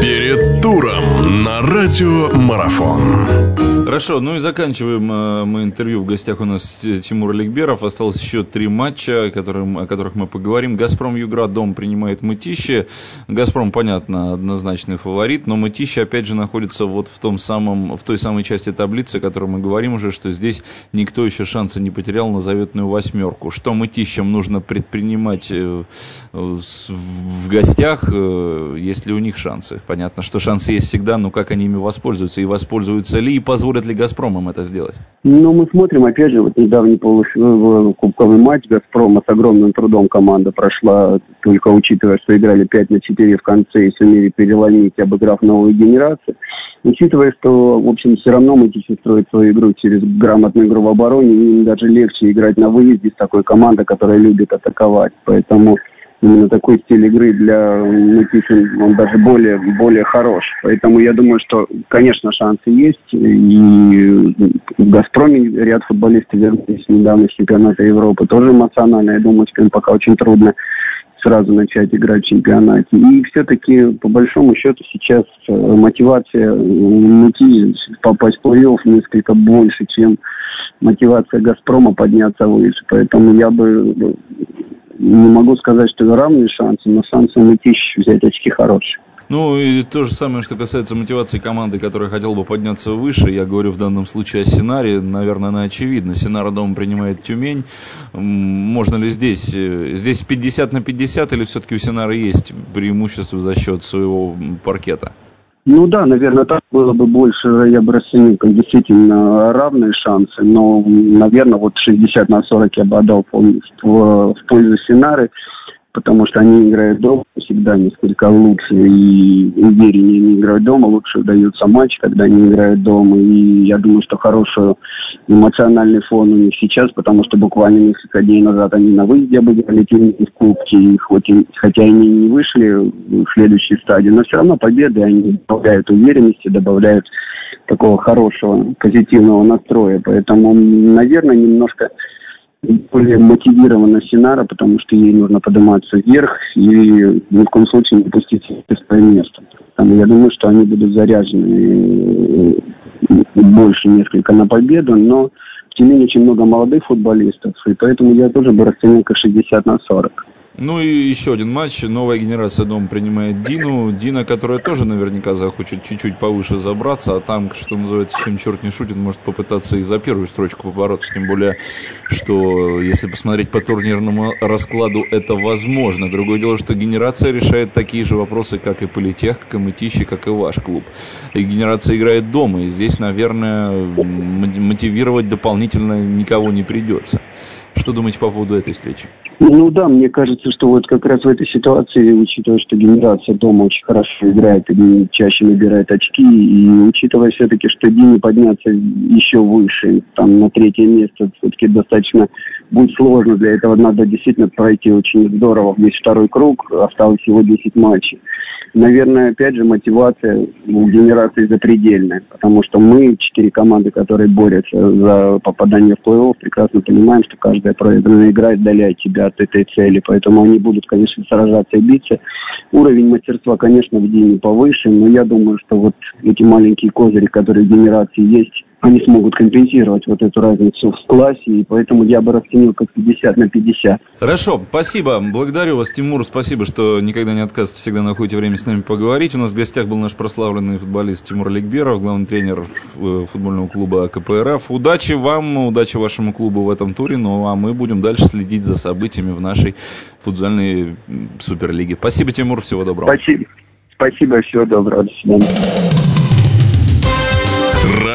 Перед туром на радио Марафон. Хорошо, ну и заканчиваем э, мы интервью. В гостях у нас Тимур Аликберов. Осталось еще три матча, о, которым, о которых мы поговорим. «Газпром Юград» дом принимает Мытищи. «Газпром», понятно, однозначный фаворит, но Мытищи, опять же, находится вот в, том самом, в той самой части таблицы, о которой мы говорим уже, что здесь никто еще шанса не потерял на заветную восьмерку. Что Мытищам нужно предпринимать э, в гостях, э, ли у них шансы? Понятно, что шансы есть всегда, но как они ими воспользуются? И воспользуются ли, и позволят позволит ли «Газпром» им это сделать? Ну, мы смотрим, опять же, вот недавний полукубковый матч «Газпрома» с огромным трудом команда прошла, только учитывая, что играли 5 на 4 в конце и сумели переломить, обыграв новую генерацию. Учитывая, что, в общем, все равно Матичи строит свою игру через грамотную игру в обороне, им даже легче играть на выезде с такой командой, которая любит атаковать. Поэтому именно такой стиль игры для Никишин, он даже более, более хорош. Поэтому я думаю, что, конечно, шансы есть. И в «Газпроме» ряд футболистов вернулись недавно с чемпионата Европы. Тоже эмоционально. Я думаю, что им пока очень трудно сразу начать играть в чемпионате. И все-таки, по большому счету, сейчас э, мотивация Мути попасть в плей-офф несколько больше, чем мотивация «Газпрома» подняться выше. Поэтому я бы не могу сказать, что равные шансы, но шансы у Мытищ взять очки хорошие. Ну и то же самое, что касается мотивации команды, которая хотела бы подняться выше. Я говорю в данном случае о Синаре. Наверное, она очевидна. Синара дома принимает Тюмень. Можно ли здесь? Э, здесь 50 на 50 или все-таки у Синара есть преимущество за счет своего паркета? Ну да, наверное, так было бы больше, я бы расценил, действительно равные шансы, но, наверное, вот 60 на 40 я бы отдал в, в, в пользу Синары потому что они играют дома всегда несколько лучше и увереннее они играют дома, лучше удается матч, когда они играют дома. И я думаю, что хороший эмоциональный фон у них сейчас, потому что буквально несколько дней назад они на выезде обыграли Тюмень в Кубке, и хоть хотя они не вышли в следующей стадии, но все равно победы они добавляют уверенности, добавляют такого хорошего, позитивного настроя. Поэтому, наверное, немножко более мотивирована Синара, потому что ей нужно подниматься вверх и ни в коем случае не пустить свое место. Там, я думаю, что они будут заряжены э, больше несколько на победу, но тем не менее очень много молодых футболистов, и поэтому я тоже бы расценил как 60 на 40. Ну и еще один матч. Новая генерация дома принимает Дину. Дина, которая тоже наверняка захочет чуть-чуть повыше забраться, а там, что называется, чем черт не шутит, может попытаться и за первую строчку побороться. Тем более, что если посмотреть по турнирному раскладу, это возможно. Другое дело, что генерация решает такие же вопросы, как и Политех, как и Мытищи, как и ваш клуб. И генерация играет дома, и здесь, наверное, мотивировать дополнительно никого не придется. Что думаете по поводу этой встречи? Ну да, мне кажется, что вот как раз в этой ситуации, учитывая, что генерация дома очень хорошо играет и чаще набирает очки, и учитывая все-таки, что Дине подняться еще выше, там на третье место все-таки достаточно будет сложно. Для этого надо действительно пройти очень здорово весь второй круг, осталось всего 10 матчей наверное, опять же, мотивация у генерации запредельная, потому что мы, четыре команды, которые борются за попадание в плей-офф, прекрасно понимаем, что каждая проигранная игра отдаляет тебя от этой цели, поэтому они будут, конечно, сражаться и биться. Уровень мастерства, конечно, в Дине повыше, но я думаю, что вот эти маленькие козыри, которые в генерации есть, они смогут компенсировать вот эту разницу в классе, и поэтому я бы расценил как 50 на 50. Хорошо, спасибо. Благодарю вас, Тимур. Спасибо, что никогда не отказываете, всегда находите время с нами поговорить. У нас в гостях был наш прославленный футболист Тимур Ликберов, главный тренер э, футбольного клуба КПРФ. Удачи вам, удачи вашему клубу в этом туре. Ну, а мы будем дальше следить за событиями в нашей футбольной суперлиге. Спасибо, Тимур. Всего доброго. Спасибо. Спасибо, всего доброго. До свидания.